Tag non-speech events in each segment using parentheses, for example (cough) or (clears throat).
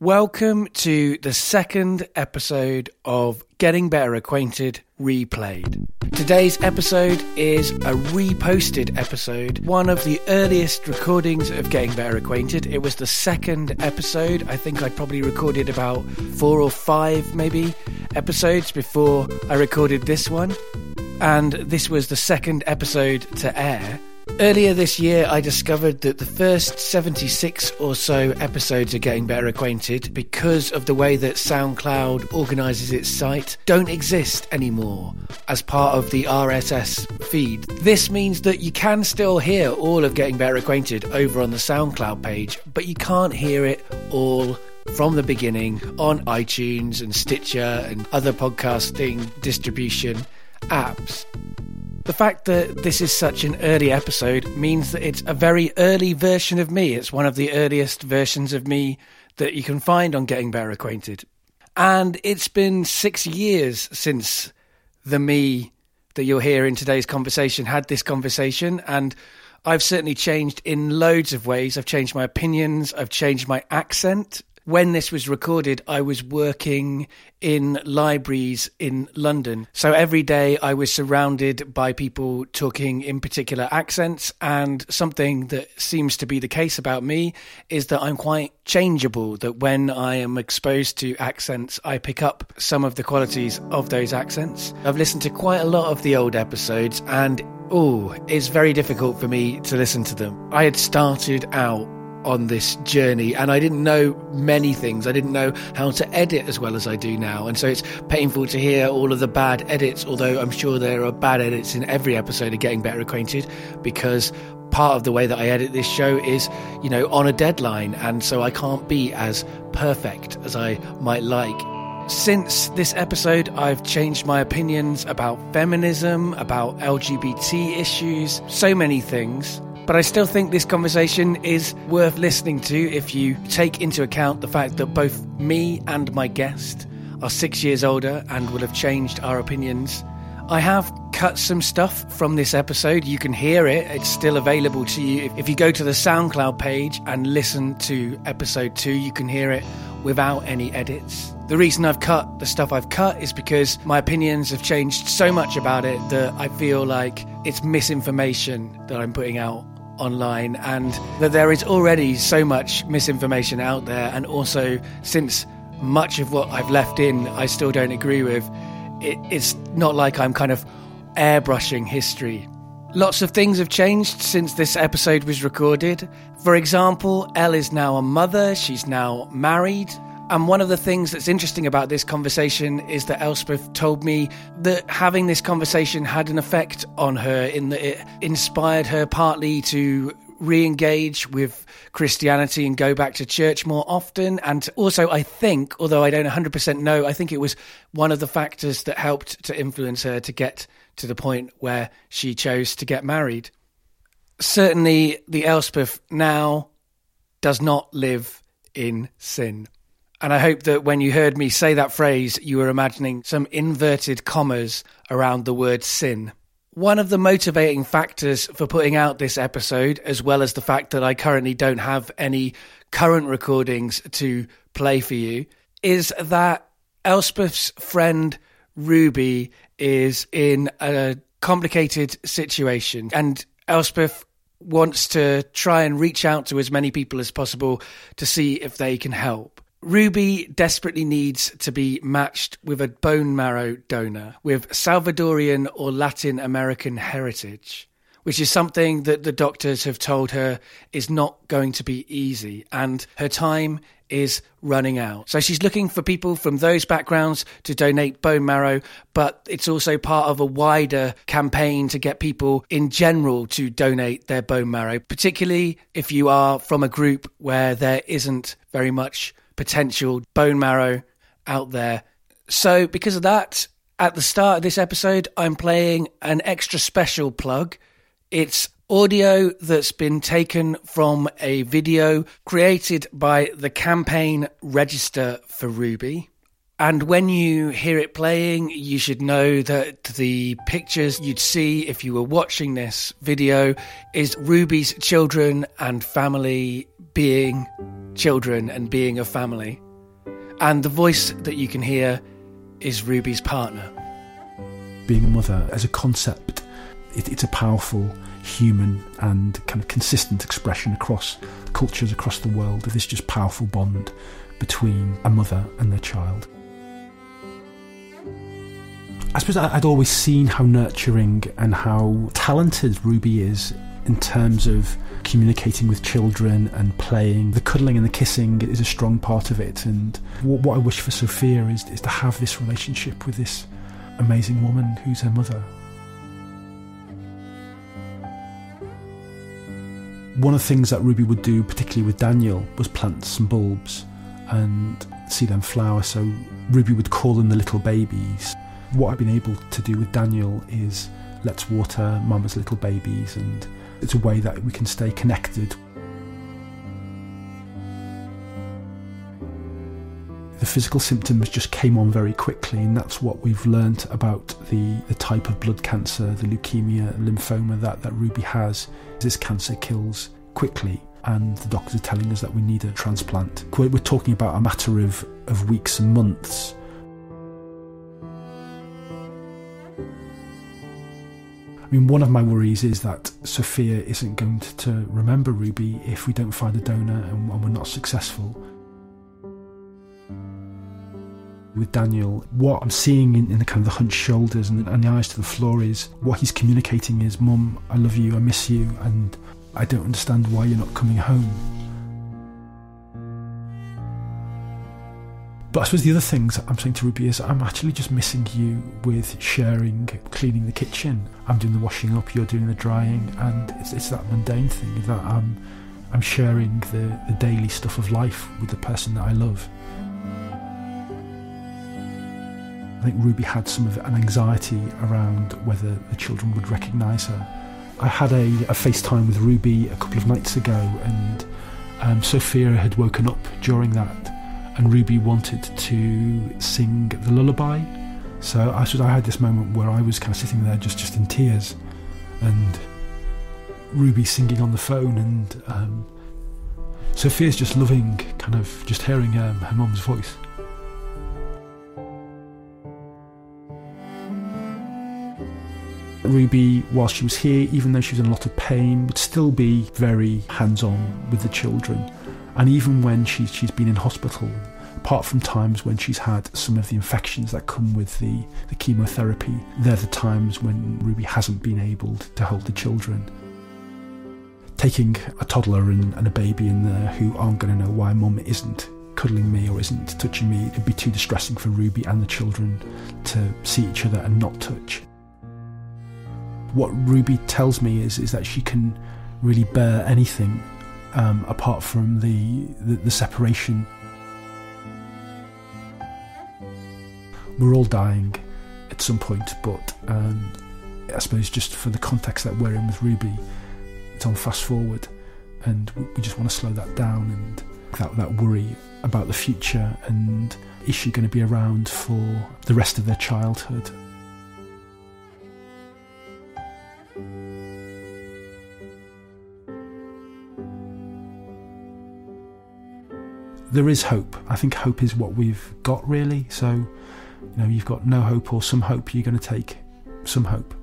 Welcome to the second episode of Getting Better Acquainted Replayed. Today's episode is a reposted episode, one of the earliest recordings of Getting Better Acquainted. It was the second episode. I think I'd probably recorded about four or five, maybe, episodes before I recorded this one. And this was the second episode to air. Earlier this year, I discovered that the first 76 or so episodes of Getting Better Acquainted, because of the way that SoundCloud organises its site, don't exist anymore as part of the RSS feed. This means that you can still hear all of Getting Better Acquainted over on the SoundCloud page, but you can't hear it all from the beginning on iTunes and Stitcher and other podcasting distribution apps. The fact that this is such an early episode means that it's a very early version of me. It's one of the earliest versions of me that you can find on Getting Better Acquainted. And it's been six years since the me that you'll hear in today's conversation had this conversation. And I've certainly changed in loads of ways. I've changed my opinions, I've changed my accent when this was recorded, I was working in libraries in London. So every day I was surrounded by people talking in particular accents. And something that seems to be the case about me is that I'm quite changeable, that when I am exposed to accents, I pick up some of the qualities of those accents. I've listened to quite a lot of the old episodes and Oh, it's very difficult for me to listen to them. I had started out on this journey and I didn't know many things. I didn't know how to edit as well as I do now. And so it's painful to hear all of the bad edits, although I'm sure there are bad edits in every episode of Getting Better Acquainted because part of the way that I edit this show is, you know, on a deadline. And so I can't be as perfect as I might like. Since this episode, I've changed my opinions about feminism, about LGBT issues, so many things. But I still think this conversation is worth listening to if you take into account the fact that both me and my guest are six years older and will have changed our opinions. I have cut some stuff from this episode. You can hear it, it's still available to you. If you go to the SoundCloud page and listen to episode two, you can hear it without any edits. The reason I've cut the stuff I've cut is because my opinions have changed so much about it that I feel like it's misinformation that I'm putting out online and that there is already so much misinformation out there. And also, since much of what I've left in I still don't agree with, it, it's not like I'm kind of airbrushing history. Lots of things have changed since this episode was recorded. For example, Elle is now a mother, she's now married. And one of the things that's interesting about this conversation is that Elspeth told me that having this conversation had an effect on her in that it inspired her partly to re engage with Christianity and go back to church more often. And also, I think, although I don't 100% know, I think it was one of the factors that helped to influence her to get to the point where she chose to get married. Certainly, the Elspeth now does not live in sin. And I hope that when you heard me say that phrase, you were imagining some inverted commas around the word sin. One of the motivating factors for putting out this episode, as well as the fact that I currently don't have any current recordings to play for you, is that Elspeth's friend Ruby is in a complicated situation. And Elspeth wants to try and reach out to as many people as possible to see if they can help. Ruby desperately needs to be matched with a bone marrow donor with Salvadorian or Latin American heritage, which is something that the doctors have told her is not going to be easy, and her time is running out. So she's looking for people from those backgrounds to donate bone marrow, but it's also part of a wider campaign to get people in general to donate their bone marrow, particularly if you are from a group where there isn't very much potential bone marrow out there. So, because of that, at the start of this episode, I'm playing an extra special plug. It's audio that's been taken from a video created by the campaign Register for Ruby. And when you hear it playing, you should know that the pictures you'd see if you were watching this video is Ruby's children and family being children and being a family. And the voice that you can hear is Ruby's partner. Being a mother as a concept, it, it's a powerful human and kind of consistent expression across cultures across the world of this just powerful bond between a mother and their child. I suppose I'd always seen how nurturing and how talented Ruby is in terms of communicating with children and playing. The cuddling and the kissing is a strong part of it. And what, what I wish for Sophia is, is to have this relationship with this amazing woman who's her mother. One of the things that Ruby would do, particularly with Daniel, was plant some bulbs and see them flower. So Ruby would call them the little babies. What I've been able to do with Daniel is let's water mama's little babies and it's a way that we can stay connected. The physical symptoms just came on very quickly, and that's what we've learnt about the, the type of blood cancer, the leukemia, lymphoma that, that Ruby has. This cancer kills quickly, and the doctors are telling us that we need a transplant. We're talking about a matter of, of weeks and months I mean, one of my worries is that Sophia isn't going to, to remember Ruby if we don't find a donor and, and we're not successful. With Daniel, what I'm seeing in, in, the kind of the hunched shoulders and, and the eyes to the floor is what he's communicating is, Mum, I love you, I miss you, and I don't understand why you're not coming home. But I suppose the other things I'm saying to Ruby is I'm actually just missing you with sharing, cleaning the kitchen. I'm doing the washing up, you're doing the drying, and it's, it's that mundane thing that I'm I'm sharing the, the daily stuff of life with the person that I love. I think Ruby had some of an anxiety around whether the children would recognise her. I had a, a FaceTime with Ruby a couple of nights ago, and um, Sophia had woken up during that and Ruby wanted to sing the lullaby. So I suppose I had this moment where I was kind of sitting there just, just in tears, and Ruby singing on the phone, and um, Sophia's just loving kind of just hearing um, her mum's voice. Ruby, while she was here, even though she was in a lot of pain, would still be very hands on with the children. And even when she, she's been in hospital, apart from times when she's had some of the infections that come with the, the chemotherapy, they're the times when Ruby hasn't been able to hold the children. Taking a toddler and, and a baby in there who aren't going to know why mum isn't cuddling me or isn't touching me, it'd be too distressing for Ruby and the children to see each other and not touch. What Ruby tells me is, is that she can really bear anything um, apart from the, the, the separation. We're all dying at some point, but um, I suppose just for the context that we're in with Ruby, it's on fast forward, and we just want to slow that down and that, that worry about the future and is she going to be around for the rest of their childhood there is hope. I think hope is what we've got really. So, you know, you've got no hope or some hope, you're going to take some hope.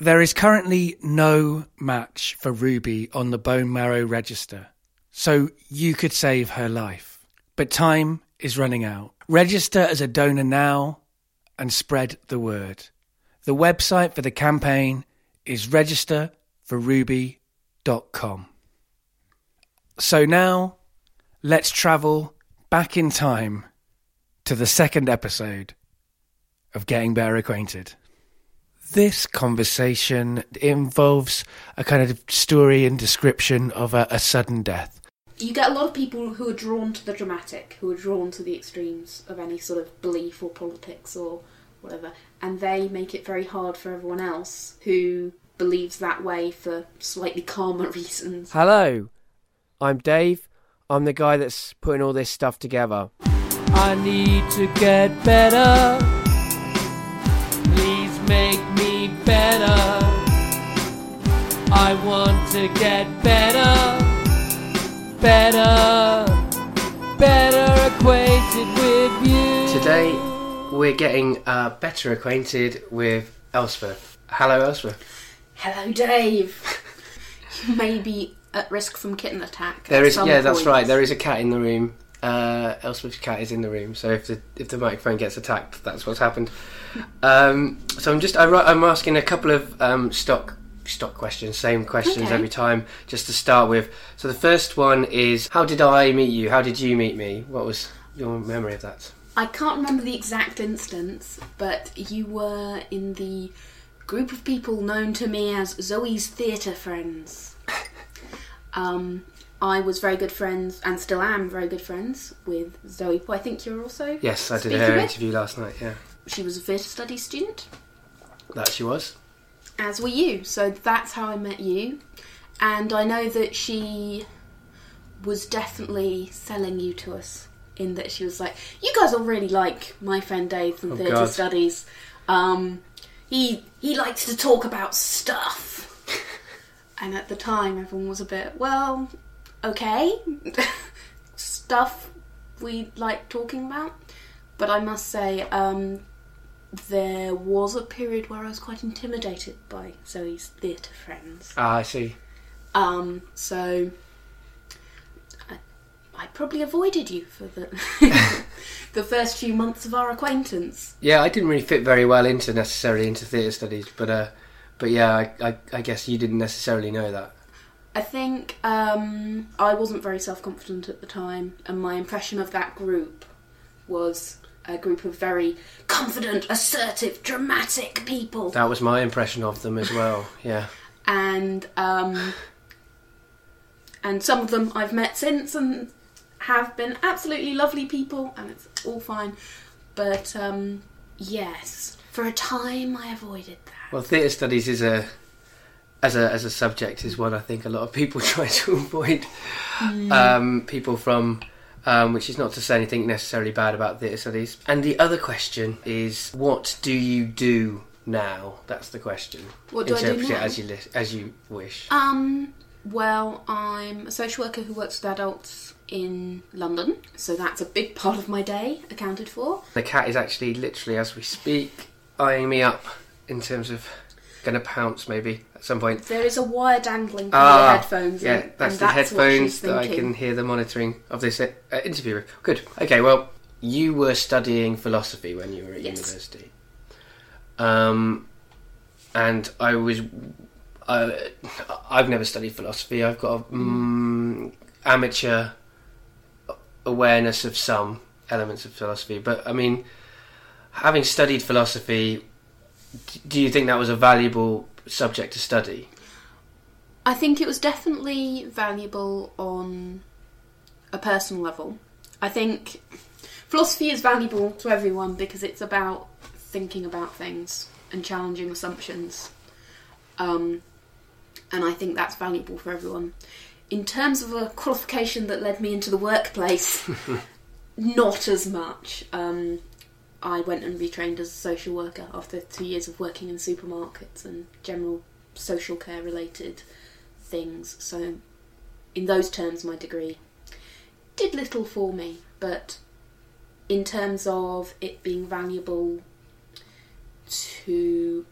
There is currently no match for Ruby on the bone marrow register, so you could save her life. But time is running out. Register as a donor now and spread the word. The website for the campaign is registerforruby.com. So now, let's travel back in time to the second episode of Getting Better Acquainted. This conversation involves a kind of story and description of a, a sudden death. You get a lot of people who are drawn to the dramatic, who are drawn to the extremes of any sort of belief or politics or whatever, and they make it very hard for everyone else who believes that way for slightly calmer (laughs) reasons. Hello, I'm Dave. I'm the guy that's putting all this stuff together. I need to get better. Please make me better. I want to get better. Better. Better. acquainted with you. Today, we're getting uh, better acquainted with Elspeth. Hello, Elspeth. Hello, Dave. you may be at risk from kitten attack. There is, at is, some yeah, that's right. There is a cat in the room. Uh, Elspeth's cat is in the room. So if the if the microphone gets attacked, that's what's happened. Um, so I'm just I, I'm asking a couple of um, stock stock questions, same questions Okay. every time, just to start with. So the first one is, how did I meet you? How did you meet me? What was your memory of that? I can't remember the exact instance, but you were in the group of people known to me as Zoe's theatre friends. (laughs) um, I was very good friends, and still am very good friends with Zoe, who I think you're also. Yes, I did her with. interview last night. Yeah, She was a theatre studies student, that she was. as were you. So that's how I met you. And I know that she was definitely selling you to us in that she was like, "You guys will really like my friend Dave from Oh, theatre God. studies. Um, he he likes to talk about stuff." (laughs) and at the time, everyone was a bit, "Well, okay, stuff we like talking about." But I must say, um, there was a period where I was quite intimidated by Zoe's theatre friends. Ah, I see. Um, so I, I probably avoided you for the (laughs) the first few months of our acquaintance. Yeah, I didn't really fit very well into necessarily into theatre studies, but uh, but yeah, I, I, I guess you didn't necessarily know that. I think um, I wasn't very self confident at the time, and my impression of that group was a group of very confident, assertive, dramatic people. That was my impression of them as well. (laughs) Yeah. and um, and some of them I've met since and have been absolutely lovely people, and it's all fine. But um, yes, for a time I avoided that. Well, theatre studies is a as a as a subject is one I think a lot of people (laughs) try to avoid. Um, people from um, which is not to say anything necessarily bad about theatre studies. And the other question is, what do you do now? That's the question. What do I do Interpret it now? as you li- as you wish. Um, well, I'm a social worker who works with adults in London, so that's a big part of my day accounted for. The cat is actually literally as we speak eyeing me up in terms of going to pounce maybe at some point. There is a wire dangling from Ah, your headphones. Yeah, and, that's and the that's headphones that I can hear the monitoring of this uh, interview. Good. Okay, well, you were studying philosophy when you were at Yes. university. Um, and I was. Uh, I've never studied philosophy. I've got a mm, amateur awareness of some elements of philosophy, but I mean, having studied philosophy, do you think that was a valuable subject to study? I think it was definitely valuable on a personal level. I think philosophy is valuable to everyone because it's about thinking about things and challenging assumptions. Um, and I think that's valuable for everyone. In terms of a qualification that led me into the workplace, (laughs) not as much. Um, I went and retrained as a social worker after two years of working in supermarkets and general social care related things. So, in those terms, my degree did little for me, but in terms of it being valuable to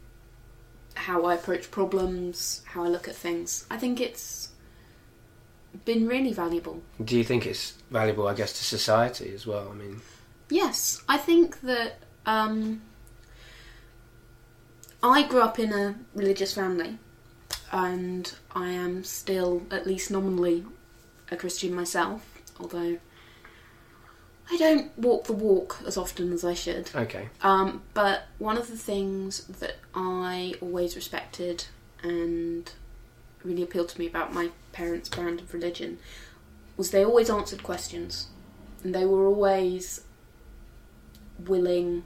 how I approach problems, how I look at things, I think it's been really valuable. Do you think it's valuable, I guess, to society as well? I mean, Yes, I think that um, I grew up in a religious family, and I am still, at least nominally, a Christian myself, although I don't walk the walk as often as I should. okay. Um, but one of the things that I always respected and really appealed to me about my parents' brand of religion was they always answered questions. And they were always willing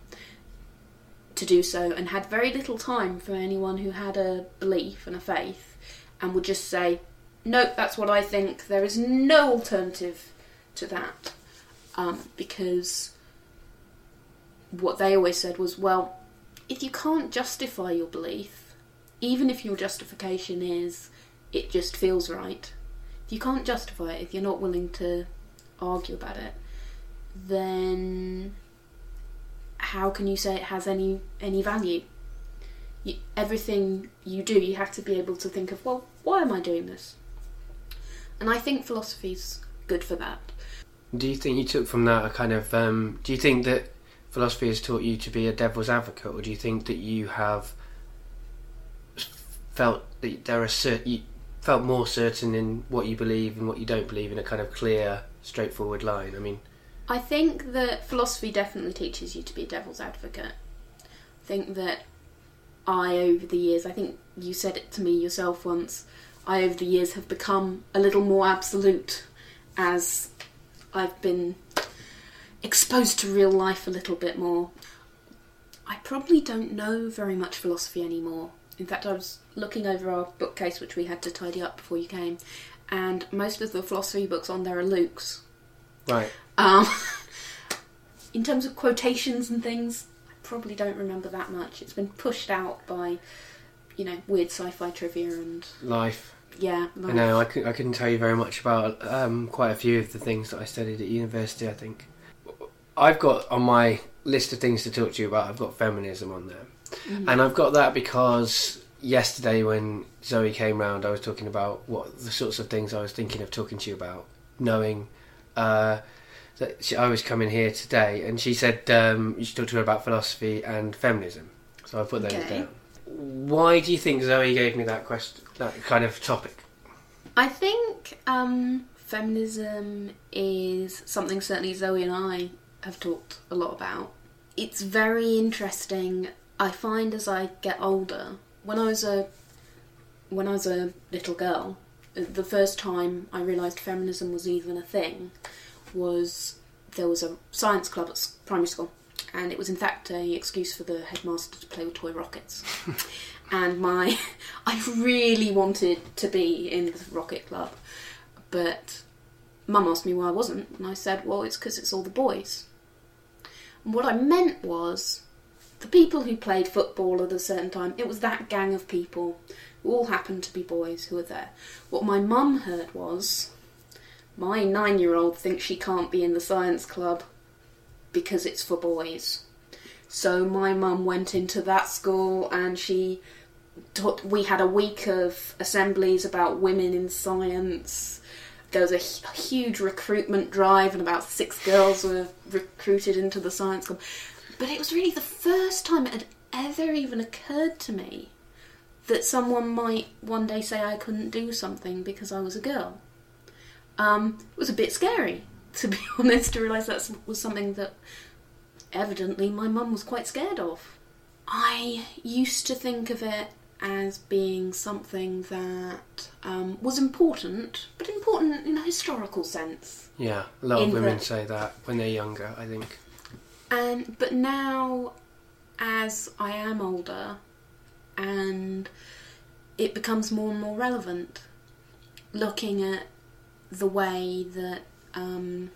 to do so and had very little time for anyone who had a belief and a faith and would just say, Nope, that's what I think. There is no alternative to that. Um, because what they always said was, well, if you can't justify your belief, even if your justification is it just feels right, if you can't justify it, if you're not willing to argue about it, then how can you say it has any any value? You, everything you do, you have to be able to think of, well, why am I doing this? And I think philosophy's good for that. Do you think you took from that a kind of? Um, do you think that philosophy has taught you to be a devil's advocate, or do you think that you have felt that there are certain you felt more certain in what you believe and what you don't believe in a kind of clear, straightforward line? I mean, I think that philosophy definitely teaches you to be a devil's advocate. I think that I, over the years, I think you said it to me yourself once, I, over the years, have become a little more absolute as I've been exposed to real life a little bit more. I probably don't know very much philosophy anymore. In fact, I was looking over our bookcase, which we had to tidy up before you came, and most of the philosophy books on there are Luke's. right? Um, (laughs) in terms of quotations and things, I probably don't remember that much. It's been pushed out by, you know, weird sci-fi trivia and Life. yeah. I know. I, could, I couldn't tell you very much about um, quite a few of the things that I studied at university. I think I've got on my list of things to talk to you about. I've got feminism on there, Mhm. and I've got that because yesterday when Zoe came round, I was talking about what the sorts of things I was thinking of talking to you about, knowing. Uh, that she, I was coming here today, and she said um, you should talk to her about philosophy and feminism. So I put those Okay. down. Why do you think Zoe gave me that question, that kind of topic? I think um, feminism is something certainly Zoe and I have talked a lot about. It's very interesting. I find as I get older, when I was a when I was a little girl, the first time I realised feminism was even a thing was there was a science club at primary school, and it was in fact a excuse for the headmaster to play with toy rockets. (laughs) and my, (laughs) I really wanted to be in the rocket club, but Mum asked me why I wasn't, and I said, well, it's because it's all the boys. And what I meant was the people who played football at a certain time, it was that gang of people who all happened to be boys who were there. What my mum heard was my nine year old thinks she can't be in the science club because it's for boys. So my mum went into that school and she taught, we had a week of assemblies about women in science. There was a hu- huge recruitment drive, and about six girls were recruited into the science club. But it was really the first time it had ever even occurred to me that someone might one day say I couldn't do something because I was a girl. Um, it was a bit scary, (laughs) to be honest, to realise that was something that evidently my mum was quite scared of. I used to think of it as being something that um, was important, but important in a historical sense. Yeah, a lot of women the- say that when they're younger. I think. And but now, as I am older, and it becomes more and more relevant, looking at the way that um,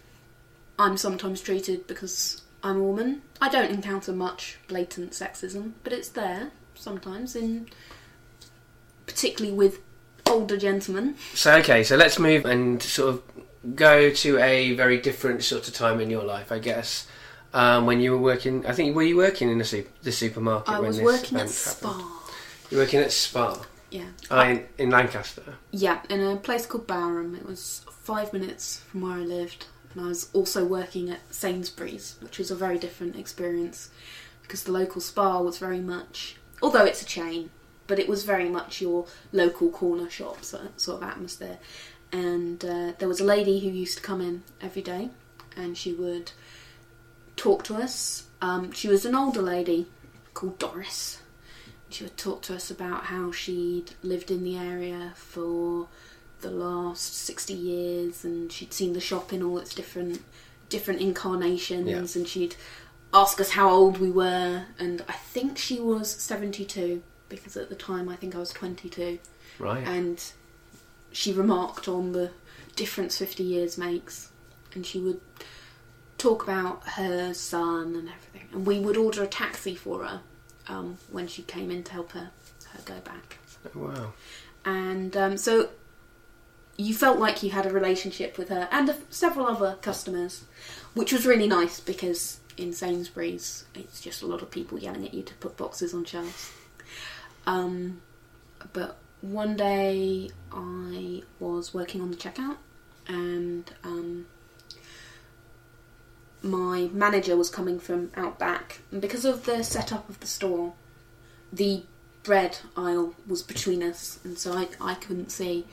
I'm sometimes treated because I'm a woman. I don't encounter much blatant sexism, but it's there sometimes, in particularly with older gentlemen. So okay, so let's move and sort of go to a very different sort of time in your life, I guess. Um, when you were working, I think were you working in the, super, the supermarket? I when was this working at event Spar. You were working at Spar, Yeah. uh, in, in Lancaster. Yeah, in a place called Bowerham. It was five minutes from where I lived. And I was also working at Sainsbury's, which was a very different experience because the local Spar was very much, although it's a chain, but it was very much your local corner shop sort sort of atmosphere. And uh, there was a lady who used to come in every day and she would talk to us. Um, she was an older lady called Doris. She would talk to us about how she'd lived in the area for the last 60 years and she'd seen the shop in all its different different incarnations Yeah. and she'd ask us how old we were and I think she was 72 because at the time I think I was 22 Right. and she remarked on the difference 50 years makes and she would talk about her son and everything and we would order a taxi for her um, when she came in to help her, her go back wow. and um, so you felt like you had a relationship with her and a, several other customers, which was really nice because in Sainsbury's it's just a lot of people yelling at you to put boxes on shelves. Um, but one day I was working on the checkout and um, my manager was coming from out back, and because of the setup of the store, the bread aisle was between us, and so I, I couldn't see.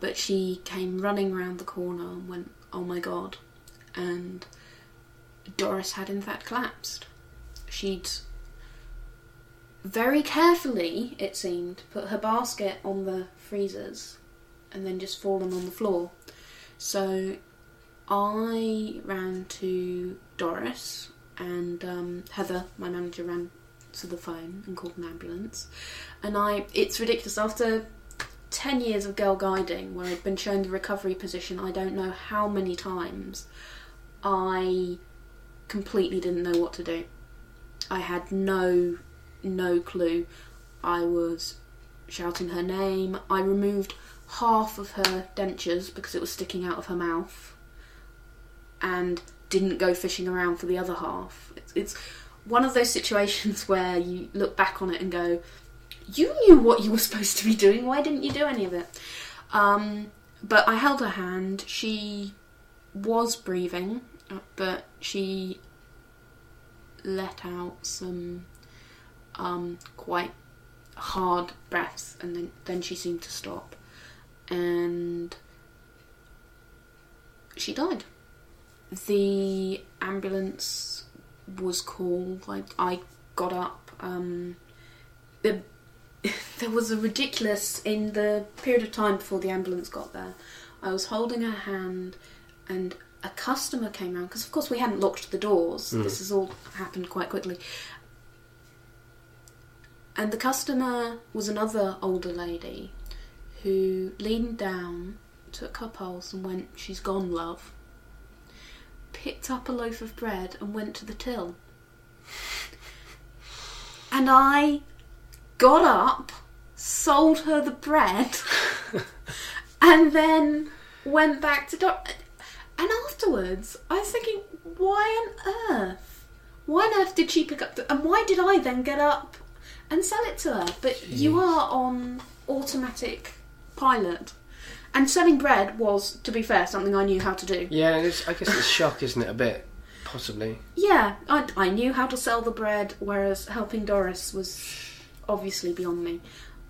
But she came running round the corner and went, Oh my god. And Doris had in fact collapsed. She'd very carefully, it seemed, put her basket on the freezers and then just fallen on the floor. So I ran to Doris and um, Heather, my manager, ran to the phone and called an ambulance. And I, it's ridiculous. After 10 years of girl guiding, where I'd been shown the recovery position, I don't know how many times, I completely didn't know what to do. I had no, no clue. I was shouting her name. I removed half of her dentures because it was sticking out of her mouth and didn't go fishing around for the other half. It's, it's one of those situations (laughs) where you look back on it and go, you knew what you were (laughs) supposed to be doing. Why didn't you do any of it? Um, but I held her hand. She was breathing, but she let out some um, quite hard breaths, and then, then she seemed to stop. And she died. The ambulance was called. I, I got up. Um, the, (laughs) there was a ridiculous in the period of time before the ambulance got there. I was holding her hand, and a customer came around because, of course, we hadn't locked the doors. Mm. This has all happened quite quickly. And the customer was another older lady who leaned down, took her pulse, and went, She's gone, love. Picked up a loaf of bread and went to the till. And I got up, sold her the bread, (laughs) and then went back to doc. And afterwards, I was thinking, why on earth? Why on earth did she pick up the. And why did I then get up and sell it to her? But you are on automatic pilot. And selling bread was, to be fair, something I knew how to do. Yeah, it's, I guess it's shock, isn't it? A bit, possibly. Yeah, I, I knew how to sell the bread, whereas helping Doris was obviously beyond me.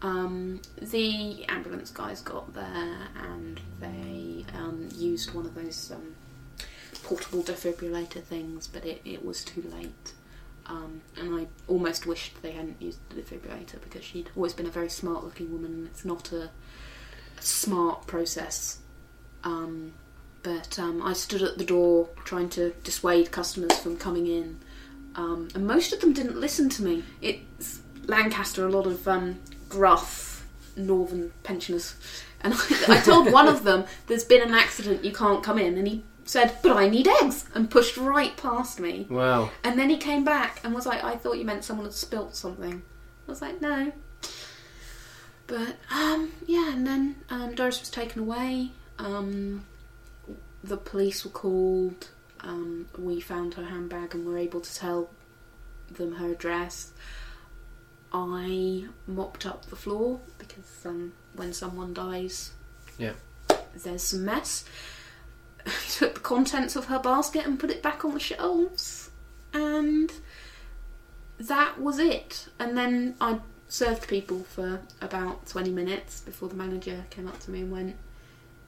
Um, the ambulance guys got there and they um, used one of those um, portable defibrillator things, but it, it was too late. Um, and I almost wished they hadn't used the defibrillator because she'd always been a very smart looking woman and it's not a, a smart process. Um, but um, I stood at the door trying to dissuade customers from coming in, um, and most of them didn't listen to me. It's Lancaster, a lot of um, gruff northern pensioners, and I, (laughs) I told one of them, "There's been an accident, you can't come in," and he said, "But I need eggs," and pushed right past me. Wow. And then he came back and was like, "I thought you meant someone had spilt something." I was like, "No." But um, yeah, and then um, Doris was taken away. Um, the police were called. Um, we found her handbag and were able to tell them her address. I mopped up the floor because um, when someone dies, Yeah. there's some mess. (laughs) Took the contents of her basket and put it back on the shelves, and that was it. And then I served people for about 20 minutes before the manager came up to me and went,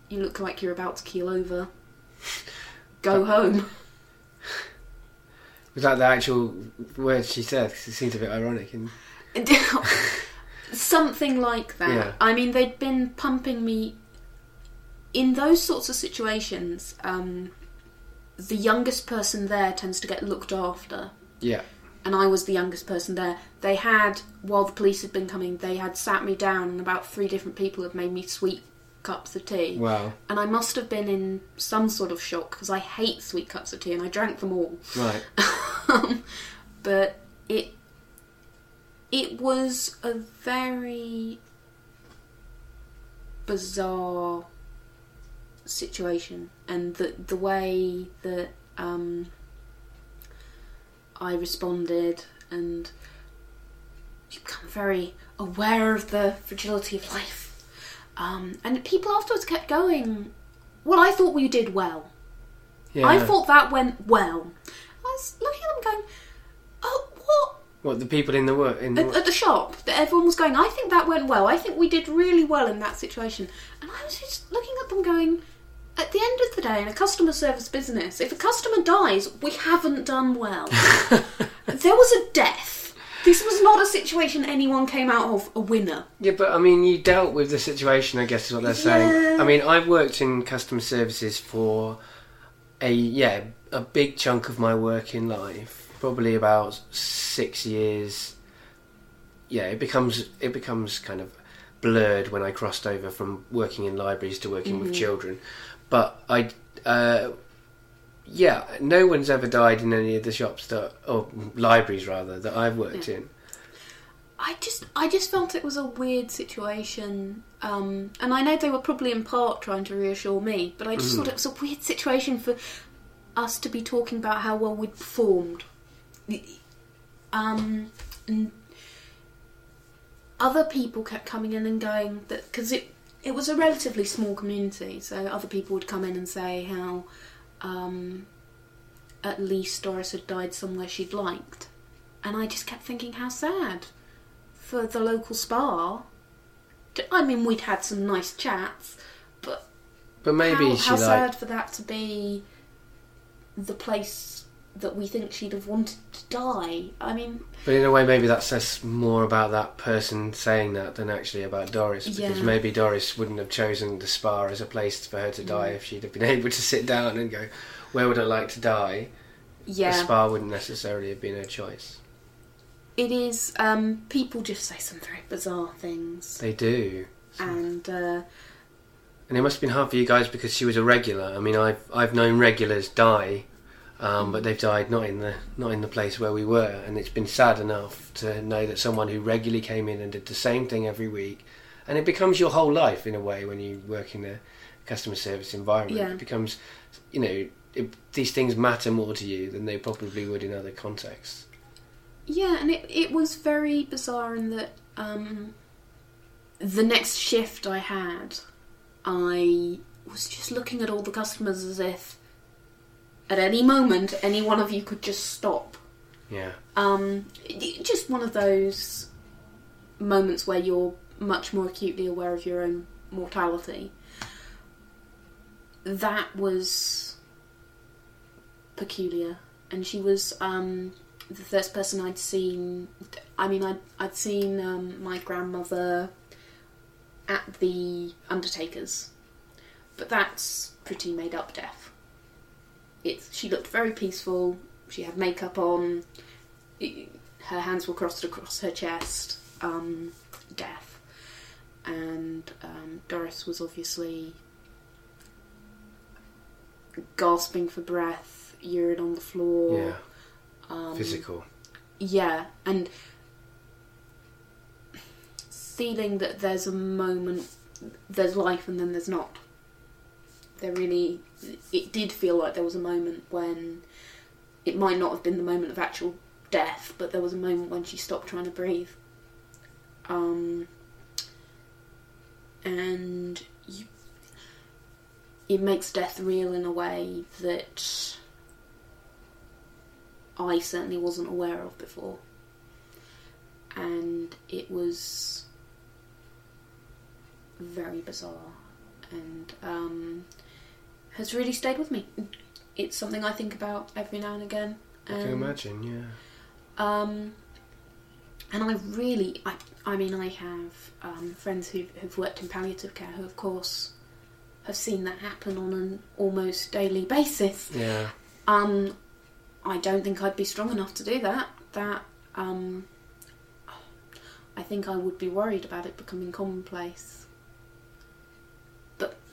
You look like you're about to keel over. Go home. (laughs) Was that the actual words she said? 'Cause it seems a bit ironic. And (laughs) Something like that. Yeah. I mean, they'd been pumping me in those sorts of situations. Um, the youngest person there tends to get looked after. yeah, and I was the youngest person there. They had, while the police had been coming, they had sat me down, and about three different people had made me sweet cups of tea. wow, And I must have been in some sort of shock because I hate sweet cups of tea, and I drank them all. right, (laughs) Um, but it it was a very bizarre situation and the the way that um, I responded and you become very aware of the fragility of life. Um, and people afterwards kept going. Well, I thought we did well. Yeah. I thought that went well. I was looking at them going, oh, what? What the people in the work in the At, at the shop, that everyone was going, I think that went well. I think we did really well in that situation. And I was just looking at them going, at the end of the day, in a customer service business, if a customer dies, we haven't done well. (laughs) there was a death. This was not a situation anyone came out of a winner. Yeah, but I mean, you dealt with the situation. I guess is what they're saying. Yeah. I mean, I've worked in customer services for a yeah a big chunk of my working life, probably about six years. Yeah, it becomes it becomes kind of blurred when I crossed over from working in libraries to working with mm-hmm. children. But I, uh, yeah, no one's ever died in any of the shops that or libraries rather that I've worked in. I just, I just felt it was a weird situation, um, and I know they were probably in part trying to reassure me, but I just thought it was a weird situation for us to be talking about how well we'd performed. Um, and other people kept coming in and going that because it it was a relatively small community, so other people would come in and say how um, at least Doris had died somewhere she'd liked, and I just kept thinking how sad for the local Spar. I mean, we'd had some nice chats, but But maybe how, how like sad for that to be the place that we think she'd have wanted to die. I mean, But in a way, maybe that says more about that person saying that than actually about Doris, because Yeah. maybe Doris wouldn't have chosen the Spar as a place for her to die Mm. if she'd have been (laughs) able to sit down and go, "Where would I like to die?" The Spar wouldn't necessarily have been her choice. it is. Um, people just say some very bizarre things, They do, and uh, and it must have been hard for you guys because she was a regular. I mean, I've I've known regulars die. Um, but they've died not in the not in the place where we were, and it's been sad enough to know that someone who regularly came in and did the same thing every week, and it becomes your whole life in a way when you work in a customer service environment. Yeah. It becomes, you know, it, these things matter more to you than they probably would in other contexts. yeah, and it it was very bizarre in that um, the next shift I had, I was just looking at all the customers as if at any moment any one of you could just stop. Yeah, Um, just one of those moments where you're much more acutely aware of your own mortality. That was peculiar, and she was um, the first person I'd seen. I mean, I'd, I'd seen um, my grandmother at the Undertaker's, but that's pretty made up death. It's she looked very peaceful. She had makeup on it- her hands were crossed across her chest, um, death. And um, Doris was obviously gasping for breath, urine on the floor. yeah, um, physical. Yeah, and feeling that there's a moment, there's life and then there's not. There really, it did feel like there was a moment when it might not have been the moment of actual death, but there was a moment when she stopped trying to breathe. Um, and you, it makes death real in a way that I certainly wasn't aware of before. And it was very bizarre and um, has really stayed with me. It's something I think about every now and again. I can and, imagine. Yeah. Um, and I really, I, I mean, I have um, friends who who've worked in palliative care who, of course, have seen that happen on an almost daily basis. Yeah. Um, I don't think I'd be strong enough to do that. That um, I think I would be worried about it becoming commonplace.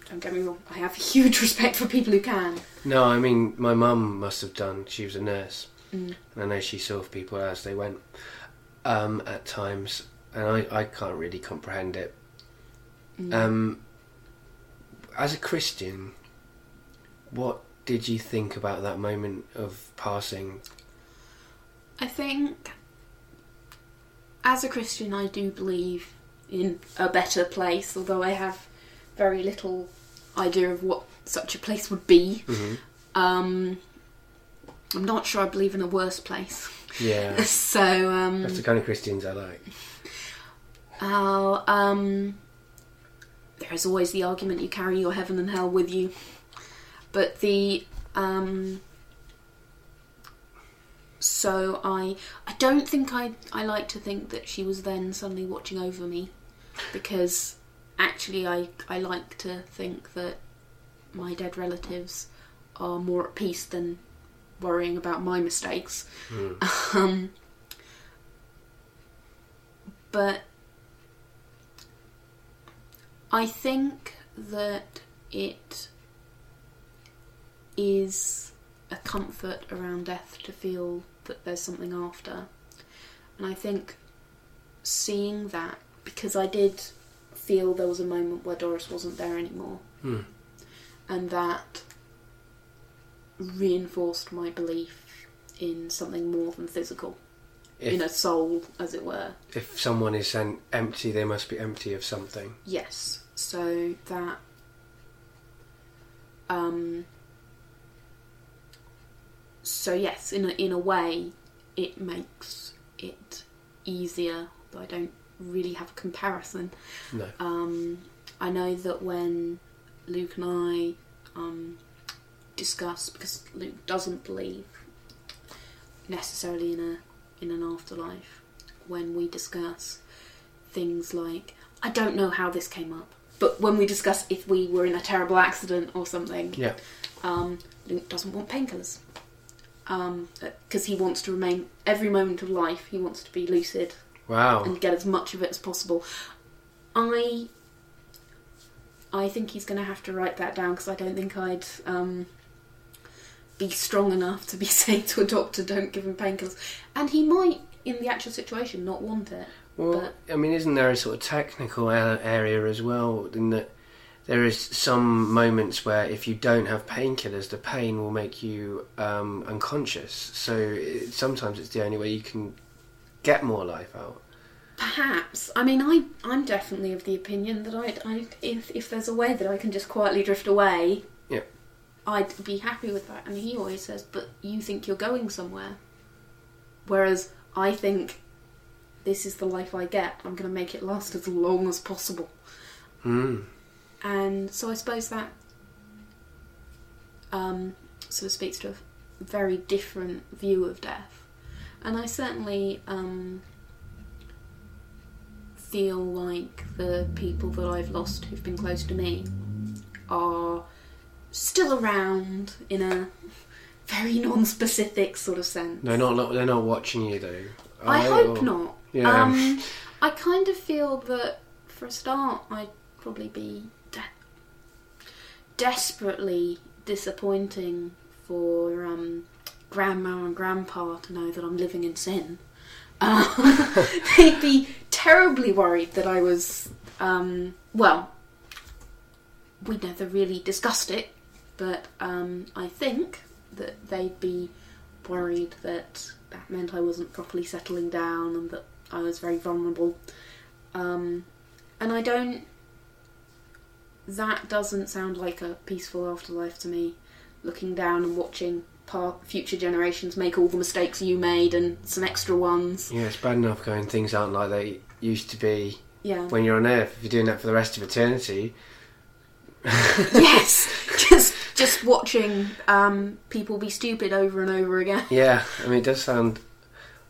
Don't get me wrong, I have (laughs) huge respect for people who can. No, I mean, my mum must have done. She was a nurse, Mm. and I know she saw people as they went um, at times, and I, I can't really comprehend it. Mm. Um, as a Christian, what did you think about that moment of passing? I think, as a Christian, I do believe in a better place, although I have very little idea of what such a place would be. hmm Um, I'm not sure I believe in a worse place. Yeah, (laughs) so, um, that's the kind of Christians I like. Oh, um, there is always the argument you carry your heaven and hell with you, but the um, so I I don't think I I like to think that she was then suddenly watching over me, because actually I I like to think that my dead relatives are more at peace than worrying about my mistakes. Mm. (laughs) Um, but I think that it is a comfort around death to feel that there's something after. And I think seeing that, because I did feel there was a moment where Doris wasn't there anymore, Hmm. and that reinforced my belief in something more than physical, in a soul, as it were. if someone is en- empty, they must be empty of something. Yes. So that um so yes, in a in a way it makes it easier, though I don't really have a comparison. No. Um I know that when Luke and I um discuss because Luke doesn't believe necessarily in a in an afterlife when we discuss things like I don't know how this came up, but when we discuss if we were in a terrible accident or something, Yeah. um, Luke doesn't want painkillers because he wants to remain every moment of life. He wants to be lucid Wow. and get as much of it as possible. I I think he's going to have to write that down because I don't think I'd um, be strong enough to be (laughs) saying to a doctor, "Don't give him painkillers," and he might, in the actual situation, not want it. Well, I mean, isn't there a sort of technical area as well in that there is some moments where if you don't have painkillers, the pain will make you um, unconscious. So it, sometimes it's the only way you can get more life out. Perhaps. I mean, I I'm definitely of the opinion that I I if if there's a way that I can just quietly drift away, Yeah. I'd be happy with that. And he always says, "But you think you're going somewhere," whereas I think this is the life I get. I'm going to make it last as long as possible. Mm. And so I suppose that um, sort of speaks to a very different view of death. And I certainly um, feel like the people that I've lost who've been close to me are still around in a very non-specific sort of sense. They're not. They're not watching you though. I are hope Or- not. Yeah. Um, (laughs) I kind of feel that for a start, I'd probably be de- desperately disappointing for um, grandma and grandpa to know that I'm living in sin. Um, (laughs) they'd be terribly worried that I was. Um, well, we never really discussed it, but um, I think that they'd be worried that that meant I wasn't properly settling down and that I was very vulnerable. Um, and I don't. That doesn't sound like a peaceful afterlife to me. Looking down and watching future generations make all the mistakes you made and some extra ones. Yeah, it's bad enough going. Things aren't like they used to be Yeah. when you're on Earth. If you're doing that for the rest of eternity, (laughs) yes. (laughs) Just just watching um, people be stupid over and over again. Yeah, I mean, it does sound.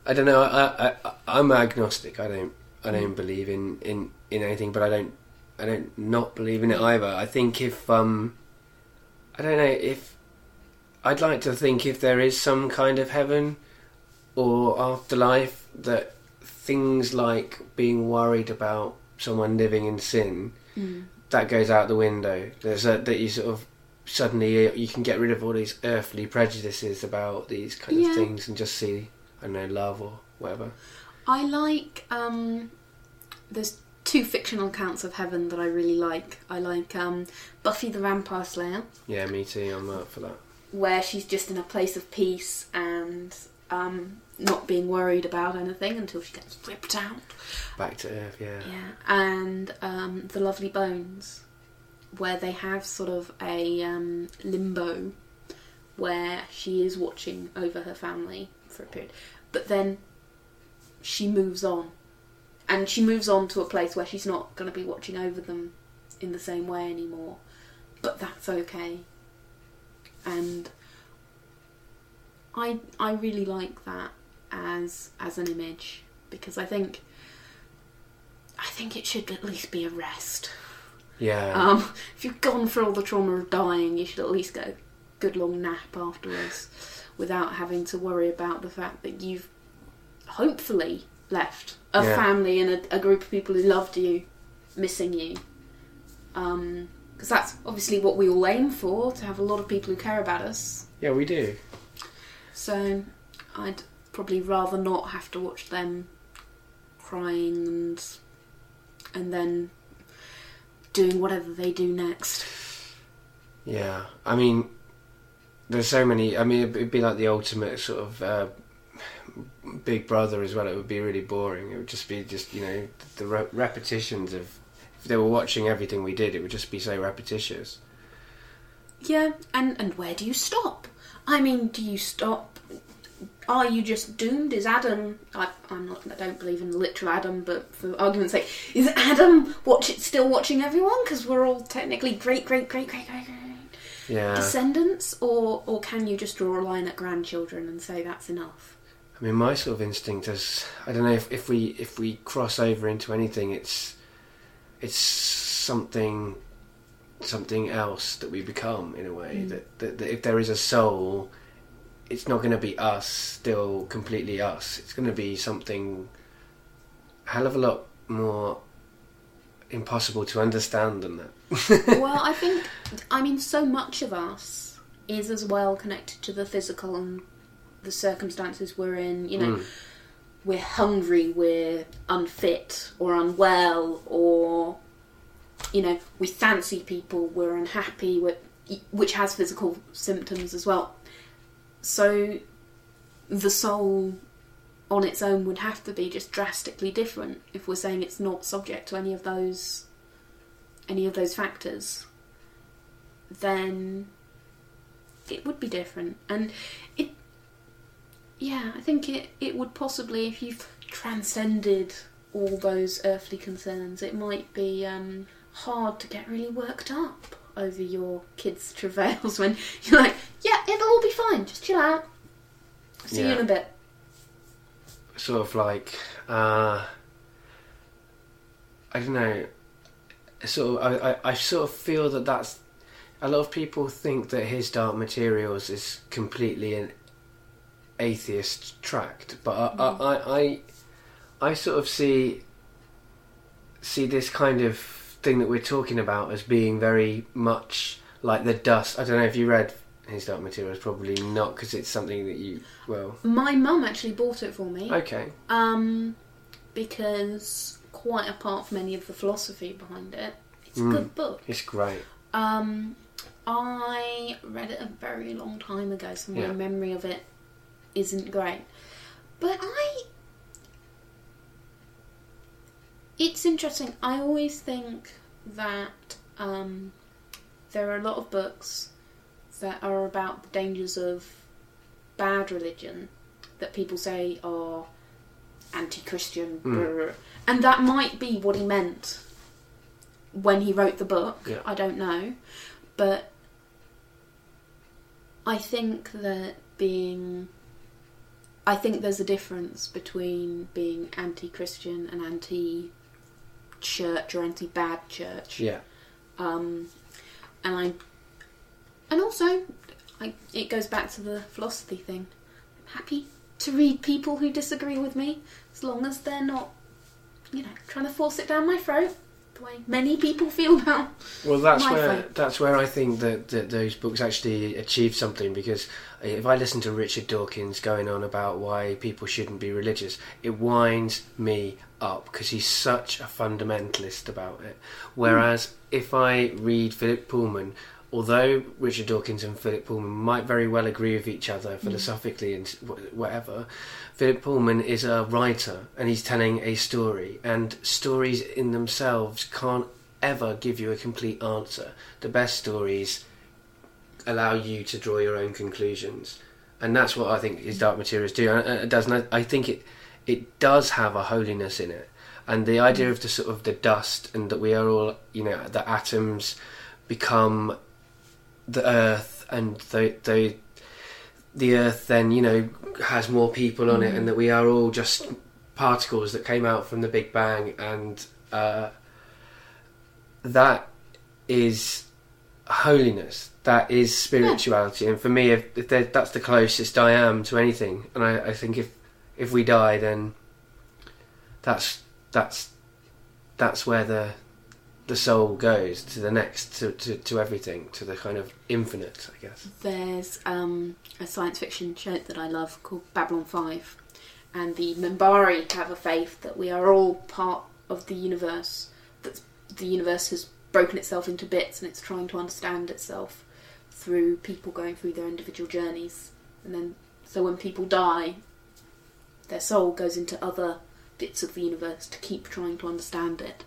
I don't know. I, I, I'm agnostic. I don't. I don't believe in, in, in anything, but I don't. I don't not believe in it either. I think if um, I don't know if I'd like to think if there is some kind of heaven or afterlife that things like being worried about someone living in sin Mm. that goes out the window. There's a, that you sort of suddenly uh, you can get rid of all these earthly prejudices about these kind Yeah. of things and just see I don't know love or whatever. I like um, there's two fictional accounts of heaven that I really like. I like um, Buffy the Vampire Slayer, Yeah, me too. I'm up for that. Where she's just in a place of peace and um, not being worried about anything until she gets ripped out. Back to Earth. Yeah. Yeah, and um, the Lovely Bones, where they have sort of a um, limbo where she is watching over her family for a period, but then she moves on, and she moves on to a place where she's not going to be watching over them in the same way anymore, but that's okay. And I I really like that as as an image because I think I think it should at least be a rest. Yeah. Um, if you've gone through all the trauma of dying, you should at least get a good long nap afterwards without having to worry about the fact that you've hopefully left a Yeah. family and a, a group of people who loved you missing you. Because that's obviously what we all aim for to have a lot of people who care about us. yeah, we do. So I'd probably rather not have to watch them crying and and then doing whatever they do next. Yeah, I mean, there's so many. I mean, it'd be like the ultimate sort of uh, Big Brother as well. It would be really boring. It would just be just you know the re- repetitions of. They were watching everything we did, it would just be so repetitious. Yeah, and and where do you stop? I mean, do you stop? Are you just doomed? Is Adam? I, I'm not. I don't believe in literal Adam, but for argument's sake, is Adam watch still watching everyone? Because we're all technically great, great, great, great, great, great Yeah, descendants, or or can you just draw a line at grandchildren and say that's enough? I mean, my sort of instinct is I don't know if, if we if we cross over into anything, it's it's something something else that we become in a way. Mm. That, that that if there is a soul, it's not going to be us still completely us. It's going to be something a hell of a lot more impossible to understand than that. (laughs) well, I think, I mean, so much of us is as well connected to the physical and the circumstances we're in. You know, Mm. We're hungry, we're unfit or unwell, or, you know, we fancy people, we're unhappy, we're, which has physical symptoms as well. So the soul on its own would have to be just drastically different if we're saying it's not subject to any of those any of those factors then it would be different and it yeah i think it it would possibly if you've transcended all those earthly concerns it might be um hard to get really worked up over your kids (laughs) travails when you're like yeah it'll all be fine just chill out. See you in a bit. Sort of like uh, I don't know. Sort of, I, I, I sort of feel that that's a lot of people think that his Dark Materials is completely an atheist tract, but I, I, I, I, I sort of see see this kind of thing that we're talking about as being very much like the dust. I don't know if you read his Dark Materials, probably not, because it's something that you well. my mum actually bought it for me Okay. Um, because quite apart from any of the philosophy behind it, it's a Mm. good book. It's great. Um, I read it a very long time ago, so my Yeah. memory of it isn't great. But I. It's interesting. I always think that um, there are a lot of books that are about the dangers of bad religion that people say are anti-Christian, Mm. and that might be what he meant when he wrote the book. Yeah. I don't know, but I think that being, I think there's a difference between being anti-Christian and anti-church or anti-bad church. Yeah. Um, and I, and also, I, it goes back to the philosophy thing. I'm happy to read people who disagree with me, as long as they're not, you know, trying to force it down my throat. The way many people feel about. Well, that's My where faith. that's where I think that, that those books actually achieve something because if I listen to Richard Dawkins going on about why people shouldn't be religious, it winds me up because he's such a fundamentalist about it. Hmm. Whereas if I read Philip Pullman, although Richard Dawkins and Philip Pullman might very well agree with each other mm. philosophically and whatever, Philip Pullman is a writer and he's telling a story, and stories in themselves can't ever give you a complete answer. The best stories allow you to draw your own conclusions, and that's what I think his Dark Materials do. And it does. And I I think it it does have a holiness in it, and the idea mm. of the sort of the dust and that we are all, you know, the atoms become the earth, and the the the earth then you know has more people on it, and that we are all just particles that came out from the Big Bang, and uh, that is holiness. That is spirituality, and for me, if, if that's the closest I am to anything, and I, I think if if we die, then that's that's that's where the the soul goes to the next to, to, to everything to the kind of infinite I guess There's um, a science fiction show that I love called Babylon 5, and the Minbari have a faith that we are all part of the universe, that the universe has broken itself into bits and it's trying to understand itself through people going through their individual journeys. And then, so when people die, their soul goes into other bits of the universe to keep trying to understand it.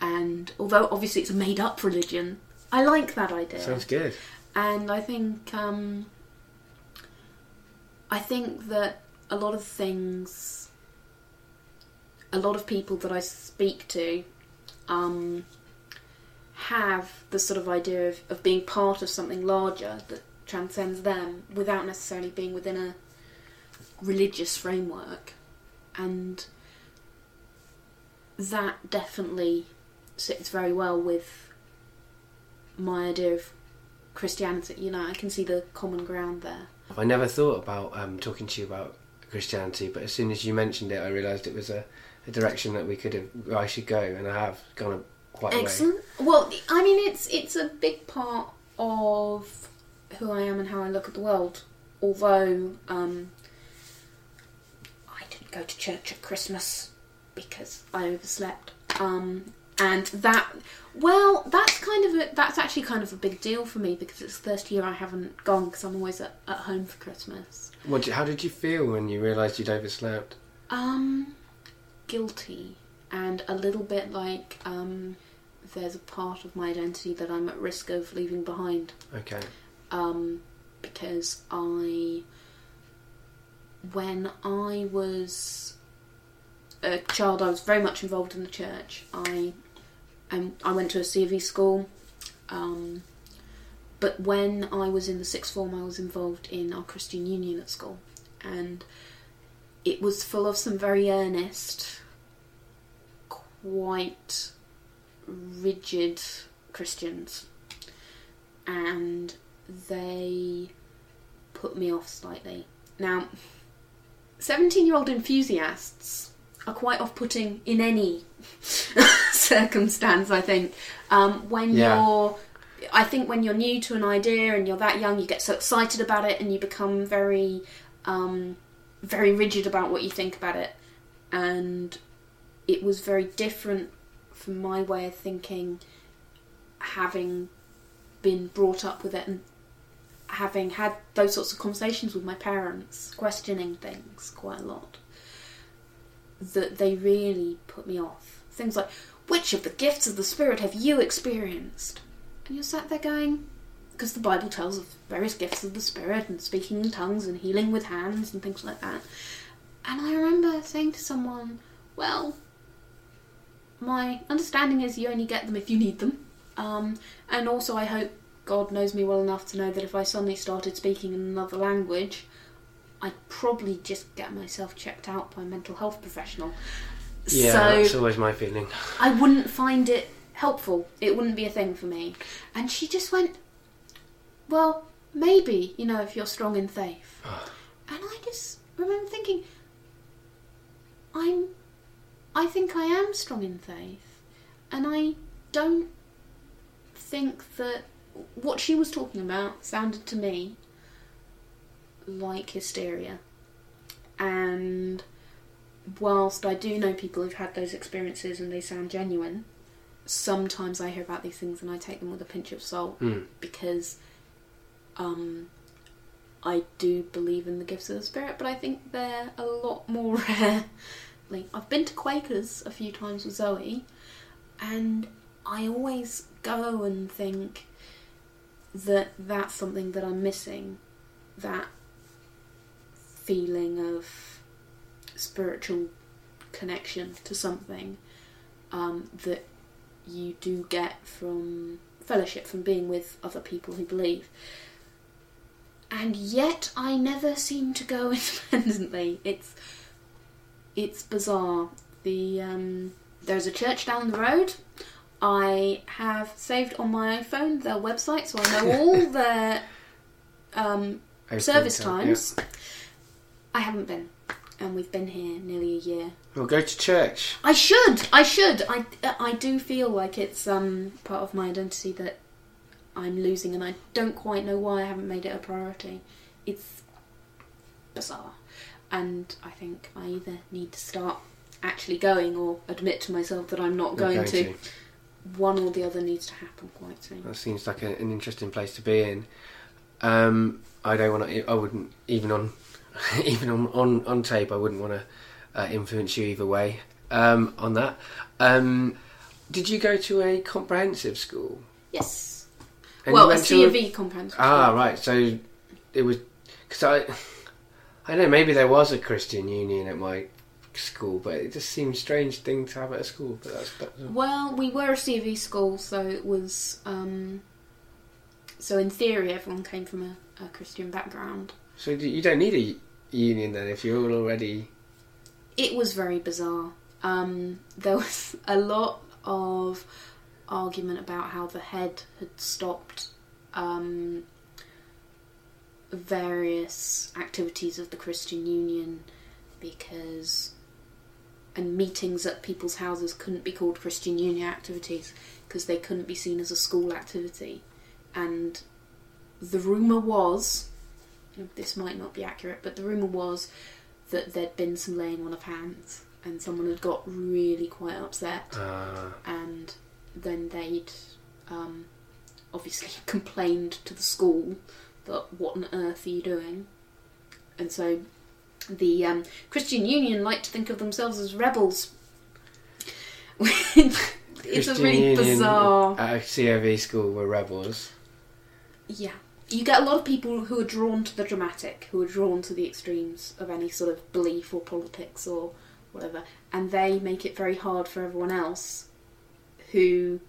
And although obviously it's a made up religion, I like that idea. Sounds good. And I think um, I think that a lot of things, a lot of people that I speak to, um, have the sort of idea of, of being part of something larger that transcends them without necessarily being within a religious framework, and that definitely sits very well with my idea of Christianity. You know, I can see the common ground there. I never thought about um, talking to you about Christianity but as soon as you mentioned it I realised it was a, a direction that we could have I should go and I have gone a, quite a way Excellent. Well, I mean, it's it's a big part of who I am and how I look at the world. Although um, I didn't go to church at Christmas because I overslept, um, and that well, that's kind of a that's actually kind of a big deal for me because it's the first year I haven't gone because I'm always at, at home for Christmas. What, how did you feel when you realised you'd overslept Um, guilty and a little bit like um, there's a part of my identity that I'm at risk of leaving behind. okay Um, because I, when I was a child, I was very much involved in the church. I, um, I went to a C of E school. Um, but when I was in the sixth form, I was involved in our Christian Union at school, and it was full of some very earnest, quite rigid Christians, and they put me off slightly. Now, 17 year old enthusiasts are quite off putting in any circumstance, I think. Um, when Yeah. you're I think when you're new to an idea and you're that young, you get so excited about it and you become very, um, very rigid about what you think about it. And it was very different from my way of thinking, having been brought up with it and having had those sorts of conversations with my parents, questioning things quite a lot. That they really put me off. Things like, which of the gifts of the Spirit have you experienced? And you're sat there going, because the Bible tells of various gifts of the Spirit and speaking in tongues and healing with hands and things like that. And I remember saying to someone, well, my understanding is you only get them if you need them. Um, and also, I hope God knows me well enough to know that if I suddenly started speaking in another language, I'd probably just get myself checked out by a mental health professional. Yeah so that's always my feeling I wouldn't find it helpful. It wouldn't be a thing for me. And she just went, Well, maybe, you know, if you're strong in faith. and I just remember thinking, I'm, I think I am strong in faith. and I don't think that what she was talking about sounded to me like hysteria. And whilst I do know people who've had those experiences and they sound genuine, sometimes I hear about these things and I take them with a pinch of salt Mm. because um, I do believe in the gifts of the spirit, but I think they're a lot more (laughs) rare. like I've been to Quakers a few times with Zoe, and I always go and think that that's something that I'm missing. That feeling of spiritual connection to something um, that you do get from fellowship, from being with other people who believe. And yet, I never seem to go (laughs) independently. It's it's bizarre. The um, there's a church down the road. I have saved on my iPhone their website, so I know (laughs) all their um, service time, times. I haven't been, and we've been here nearly a year. Well, go to church. I should. I should. I I do feel like it's um part of my identity that I'm losing, and I don't quite know why I haven't made it a priority. It's bizarre, and I think I either need to start actually going or admit to myself that I'm not Not going, going to. to. One or the other needs to happen quite soon. That seems like a, an interesting place to be in. Um, I don't want to. I wouldn't even on (laughs) even on on, on tape. I wouldn't want to uh, influence you either way um, on that. Um, did you go to a comprehensive school? Yes. And well, a C of E comprehensive. Ah, school. right. So it was because I I don't know. Maybe there was a Christian union at my school, but it just seems strange thing to have at a school. But that's, that's Well, we were a C of E school, so it was. Um, so in theory, everyone came from a, a Christian background. so you don't need a union then if you're already. It was very bizarre. Um, there was a lot of argument about how the head had stopped um, various activities of the Christian Union because and meetings at people's houses couldn't be called Christian Union activities because they couldn't be seen as a school activity. And the rumour was, this might not be accurate, but the rumour was that there'd been some laying on of hands and someone had got really quite upset Uh, and then they'd um, obviously (laughs) complained to the school that what on earth are you doing? And so the um, Christian Union like to think of themselves as rebels. (laughs) it's a Christian really Union bizarre. At a COV school were rebels. Yeah. You get a lot of people who are drawn to the dramatic, who are drawn to the extremes of any sort of belief or politics or whatever, and they make it very hard for everyone else who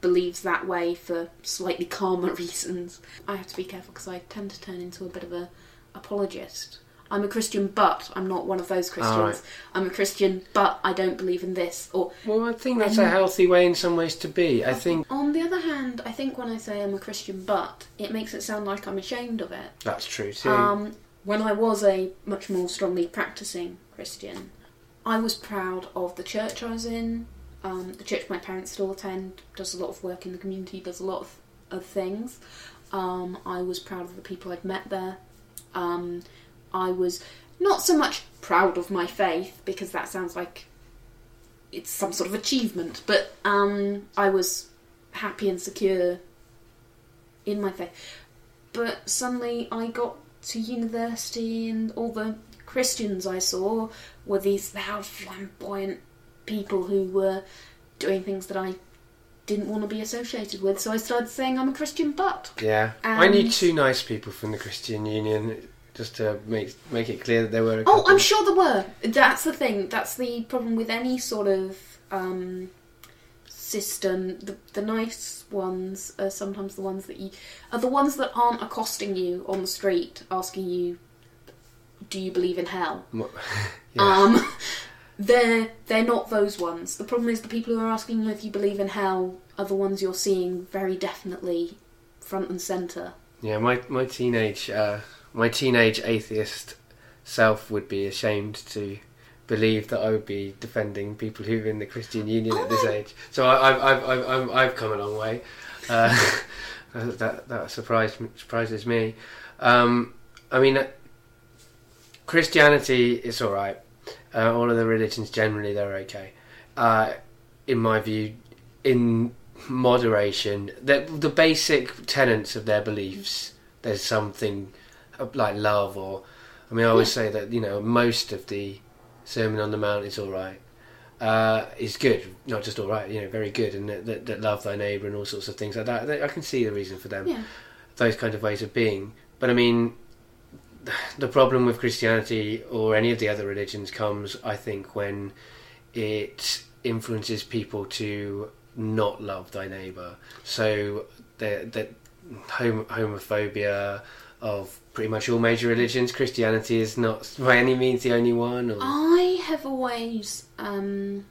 believes that way for slightly (laughs) calmer reasons. I have to be careful because I tend to turn into a bit of a apologist. I'm a Christian, but I'm not one of those Christians. right. I'm a Christian, but I don't believe in this. Or Well, I think that's a healthy way in some ways to be. I think on the other hand, I think when I say I'm a Christian, but it makes it sound like I'm ashamed of it. that's true too. Um, when I was a much more strongly practicing Christian, I was proud of the church I was in. Um, the church my parents still attend does a lot of work in the community, does a lot of, of things. Um, I was proud of the people I'd met there. Um, I was not so much proud of my faith because that sounds like it's some sort of achievement, but um, I was happy and secure in my faith. But suddenly I got to university and all the Christians I saw were these loud, flamboyant people who were doing things that I didn't want to be associated with. So I started saying I'm a Christian, but yeah, I knew two nice people from the Christian Union, just to make make it clear that there were. Oh. I'm sure there were. That's the thing. That's the problem with any sort of um, system. The, the nice ones are sometimes the ones that you are the ones that aren't accosting you on the street asking you, "Do you believe in hell?" Mo- (laughs) yeah. Um, they're they're not those ones. The problem is the people who are asking you if you believe in hell are the ones you're seeing very definitely front and center. Yeah, my my teenage uh, my teenage atheist self would be ashamed to believe that I would be defending people who are in the Christian Union at this age. So I, I've, I've, I've, I've, I've come a long way. Uh, (laughs) that that surprised surprises me. Um, I mean, uh, Christianity is all right. Uh, all of the religions generally they're okay. Uh, in my view, in moderation, the the basic tenets of their beliefs. There's something like love, or I mean, I always say that you know most of the Sermon on the Mount is all right. Uh, is good, not just all right, you know, very good, and that, that, that love thy neighbour and all sorts of things like that. I can see the reason for them, Yeah. those kind of ways of being. But I mean, (sighs) the problem with Christianity or any of the other religions comes, I think, when it influences people to not love thy neighbour. So the the homophobia of pretty much all major religions. Christianity is not by any means the only one. Or... I have always um,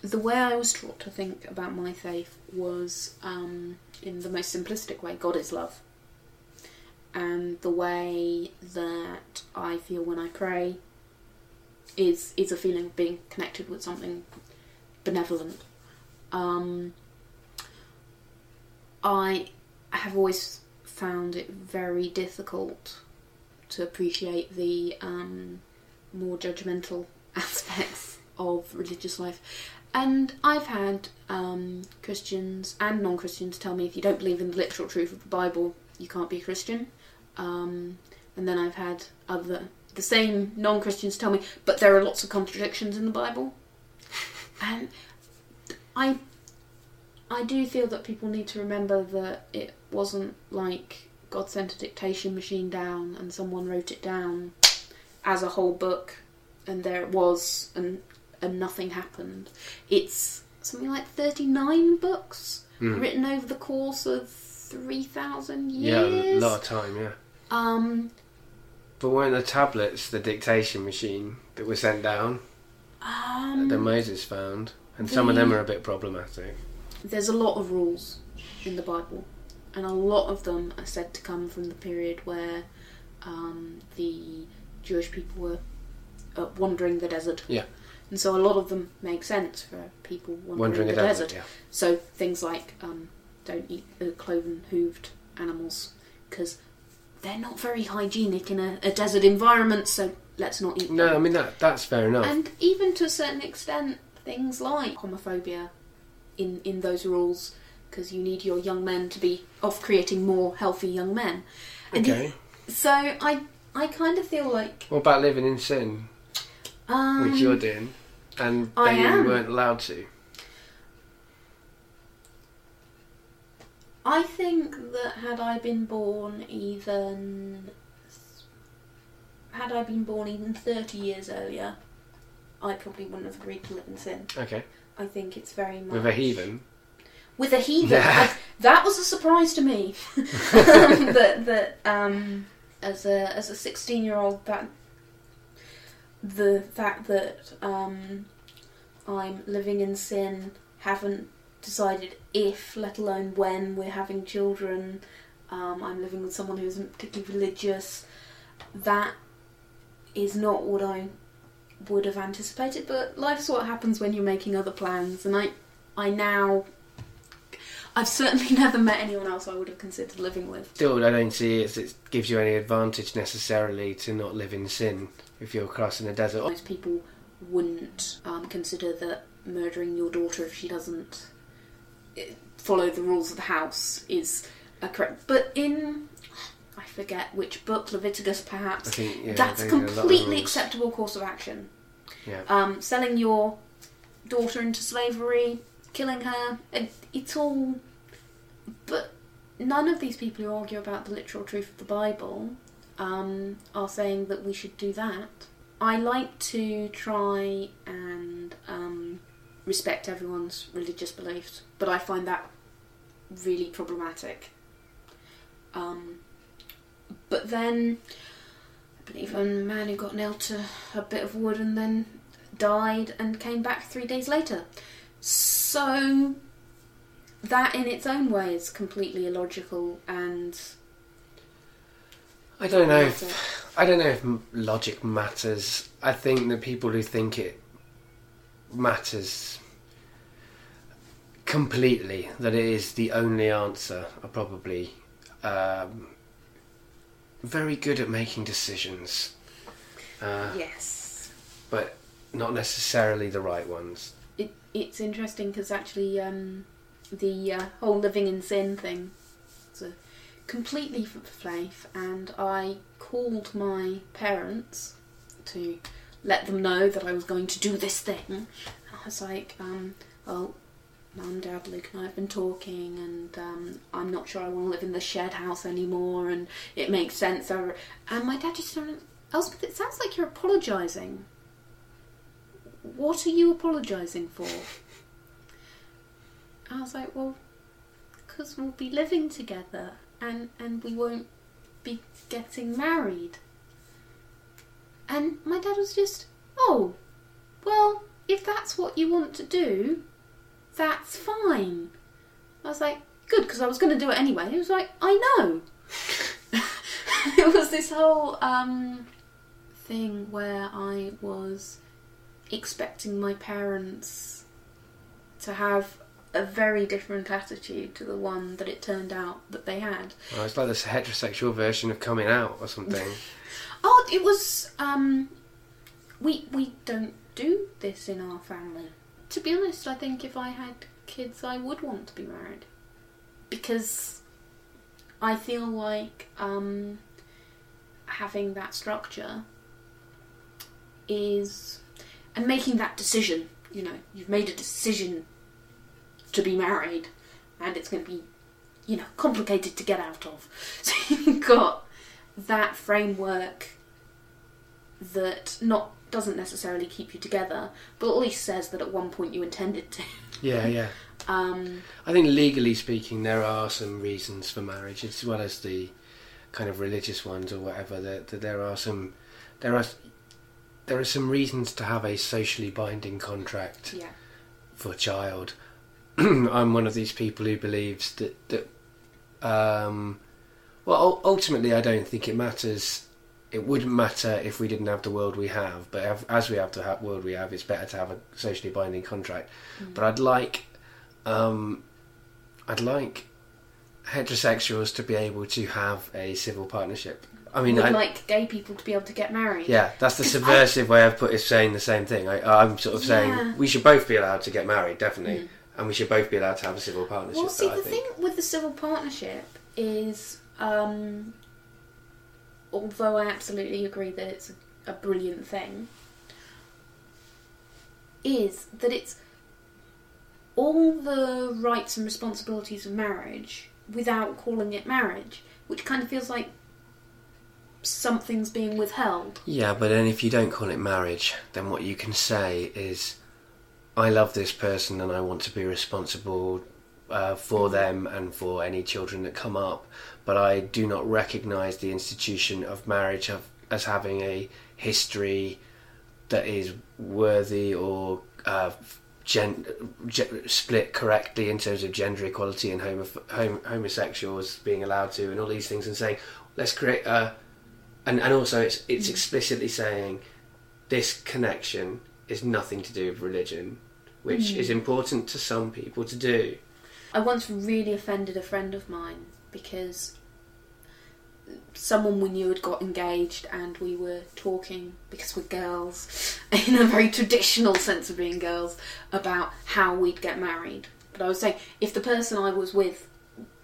the way I was taught to think about my faith was um, in the most simplistic way. God is love, and the way that I feel when I pray is is a feeling of being connected with something benevolent. Um, I have always found it very difficult to appreciate the um, more judgmental (laughs) aspects of religious life. And I've had um, Christians and non Christians tell me if you don't believe in the literal truth of the Bible, you can't be a Christian. Um, and then I've had other, the same non Christians tell me, but there are lots of contradictions in the Bible. (laughs) And I, I do feel that people need to remember that it wasn't like God sent a dictation machine down and someone wrote it down as a whole book and there it was and and nothing happened. It's something like 39 books Mm. written over the course of 3000 years. Yeah, a lot of time. Yeah, Um but weren't the tablets the dictation machine that were sent down um that Moses found? And some of them are a bit problematic. there's a lot of rules in the Bible, and a lot of them are said to come from the period where um, the Jewish people were uh, wandering the desert. Yeah. And so a lot of them make sense for people wandering, Wandering the desert. desert. Yeah. So things like um, don't eat the cloven hooved animals because they're not very hygienic in a, a desert environment, so let's not eat them. No. I mean that that's fair enough. And even to a certain extent, things like homophobia in, in those rules, because you need your young men to be off creating more healthy young men. And you- okay. so I I kind of feel like What about living in sin, um, which you're doing, and I they am. weren't allowed to? I think that had I been born even had I been born even thirty years earlier, I probably wouldn't have agreed to live in sin. Okay. I think it's very much With a heathen. With a heathen. Yeah. I- that was a surprise to me. (laughs) (laughs) that that um, as a as a sixteen year old, that the fact that um, I'm living in sin, haven't decided if, let alone when, we're having children. Um, I'm living with someone who isn't particularly religious. That is not what I would have anticipated. But life's what happens when you're making other plans, and I, I now I've certainly (laughs) never met anyone else I would have considered living with. Still, I don't see it it gives you any advantage necessarily to not live in sin if you're crossing the desert. Most people wouldn't um, consider that murdering your daughter if she doesn't eh, follow the rules of the house is a correct. But in I forget which book, Leviticus perhaps. think yeah, that's completely acceptable course of action. Yeah. Um, selling your daughter into slavery, killing her, it, it's all. But none of these people who argue about the literal truth of the Bible um, are saying that we should do that. I like to try and um, respect everyone's religious beliefs, but I find that really problematic. Um, but then, I believe a man who got nailed to a bit of wood and then died and came back three days later. So, that in its own way is completely illogical and I don't know. If, I don't know if logic matters. I think the people who think it matters completely, that it is the only answer, are probably um, very good at making decisions, uh, Yes. but not necessarily the right ones. It, it's interesting because actually um, the uh, whole living in sin thing is a completely f- faith, and I called my parents to let them know that I was going to do this thing. And I was like, um, well, Mum, Dad, Luke and I have been talking, and um, I'm not sure I want to live in the shed house anymore, and it makes sense. And my dad just said, Elspeth, it sounds like you're apologising. What are you apologising for? I was like, well, because we'll be living together, and and we won't be getting married. And my dad was just, oh, well, if that's what you want to do, that's fine. I was like, good, because I was going to do it anyway. He was like, I know. (laughs) it was this whole um, thing where I was expecting my parents to have a very different attitude to the one that it turned out that they had. Well, it's like this heterosexual version of coming out or something. (laughs) Oh, it was. Um, we we don't do this in our family. To be honest, I think if I had kids, I would want to be married because I feel like um, having that structure is and making that decision. You know, you've made a decision to be married, and it's going to be, you know, complicated to get out of. (laughs) So you've got that framework that not doesn't necessarily keep you together, but at least says that at one point you intended to. yeah, yeah. (laughs) Um, I think legally speaking, there are some reasons for marriage, as well as the kind of religious ones or whatever. That, that there are some, there are, there are some reasons to have a socially binding contract yeah. for a child. (clears throat) I'm one of these people who believes that that, um, well, ultimately, I don't think it matters. It wouldn't matter if we didn't have the world we have, but as we have the ha- world we have, it's better to have a socially binding contract. But I'd like, um, I'd like heterosexuals to be able to have a civil partnership. I mean, would I, like gay people to be able to get married. yeah, that's the 'Cause I- subversive way of put saying the same thing. I, I'm sort of saying Yeah. we should both be allowed to get married, definitely, Mm. And we should both be allowed to have a civil partnership. Well, see, the thing with the civil partnership is, um, although I absolutely agree that it's a, a brilliant thing, is that it's all the rights and responsibilities of marriage without calling it marriage, which kind of feels like something's being withheld. Yeah, but then if you don't call it marriage, then what you can say is, I love this person and I want to be responsible uh, for them and for any children that come up, but I do not recognise the institution of marriage as having a history that is worthy or uh, gen- ge- split correctly in terms of gender equality and homo- hom- homosexuals being allowed to and all these things and saying, let's create a and and also it's it's explicitly saying this connection is nothing to do with religion, which hmm. is important to some people to do. I once really offended a friend of mine because someone we knew had got engaged and we were talking because we're girls (laughs) in a very traditional sense of being girls about how we'd get married. But I was saying if the person I was with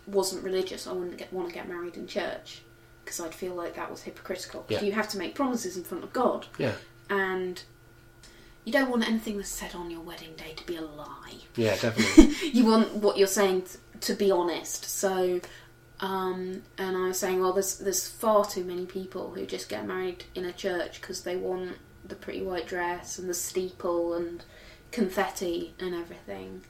wasn't religious, I wouldn't get, want to get married in church because I'd feel like that was hypocritical Yeah. You have to make promises in front of God Yeah, and you don't want anything that's said on your wedding day to be a lie yeah, definitely. (laughs) you want what you're saying t- to be honest. So, um, and I was saying, well, there's there's far too many people who just get married in a church because they want the pretty white dress and the steeple and confetti and everything,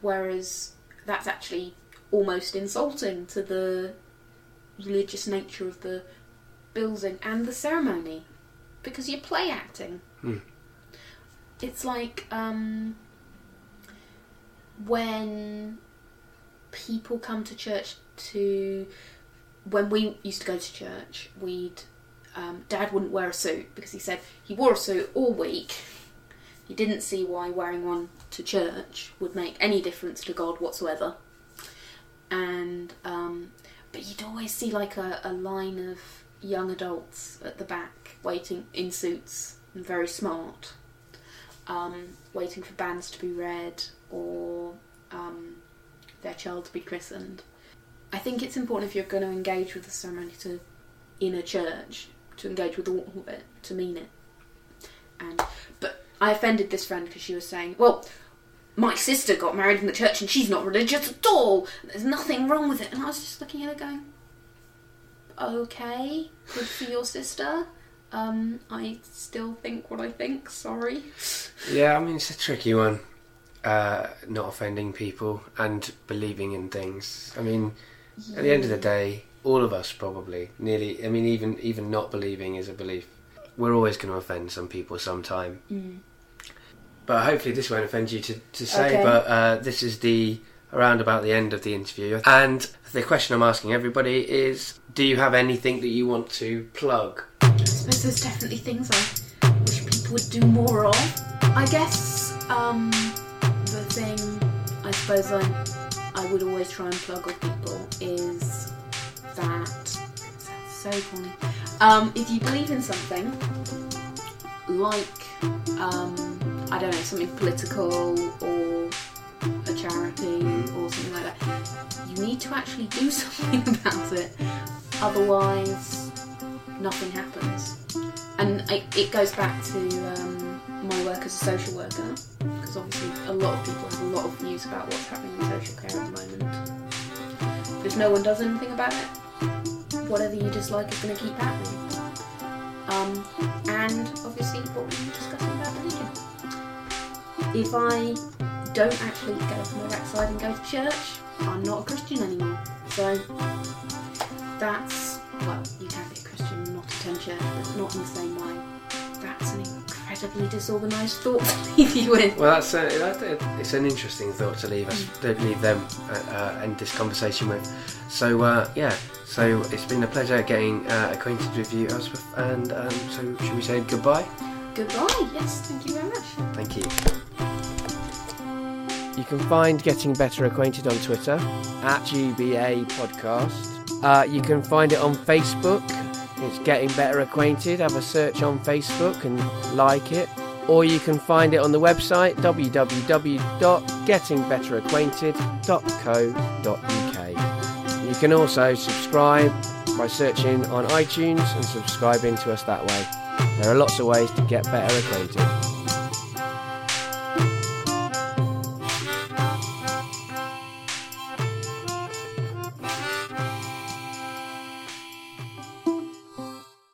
whereas that's actually almost insulting to the religious nature of the building and the ceremony because you're play acting. Hmm. It's like um, when people come to church to when we used to go to church we'd um, Dad wouldn't wear a suit because he said he wore a suit all week. He didn't see why wearing one to church would make any difference to God whatsoever. And um, but you'd always see like a, a line of young adults at the back waiting in suits and very smart, um, waiting for banns to be read or um, their child to be christened. I think it's important if you're going to engage with the ceremony to in a church to engage with all of it to mean it. And but I offended this friend because she was saying, "Well, my sister got married in the church and she's not religious at all. There's nothing wrong with it." And I was just looking at her going, "Okay, good for your sister." Um, I still think what I think. Sorry. Yeah, I mean it's a tricky one. Uh, not offending people and believing in things. I mean, at the end of the day, all of us probably nearly. I mean, even even not believing is a belief. We're always going to offend some people sometime. Mm. But hopefully this won't offend you to, to say. Okay. But uh, this is the around about the end of the interview, and the question I'm asking everybody is: Do you have anything that you want to plug? Suppose there's definitely things I wish people would do more of. I guess um, the thing I suppose I I would always try and plug with people is that so corny. Um, if you believe in something like um, I don't know something political or a charity or something like that, you need to actually do (laughs) something about it. Otherwise, nothing happens. And it goes back to um, my work as a social worker, because obviously a lot of people have a lot of views about what's happening in social care at the moment. But if no one does anything about it, whatever you dislike is going to keep happening. Um, and obviously, what we were discussing about religion. If I don't actually get off my backside and go to church, I'm not a Christian anymore. So that's well, Christian and not attend church, but not in the same way. That's an incredibly disorganised thought to (laughs) leave you with. Well, that's a, that, it's an interesting thought to leave us, to leave them uh, uh, end this conversation with. So uh, yeah, so it's been a pleasure getting uh, acquainted with you, Elspeth. And um, so should we say goodbye? Goodbye. Yes, thank you very much. Thank you. You can find Getting Better Acquainted on Twitter at GBA Podcast. Uh, you can find it on Facebook. It's Getting Better Acquainted. Have a search on Facebook and like it. Or you can find it on the website www.gettingbetteracquainted.co.uk. You can also subscribe by searching on iTunes and subscribing to us that way. There are lots of ways to get better acquainted.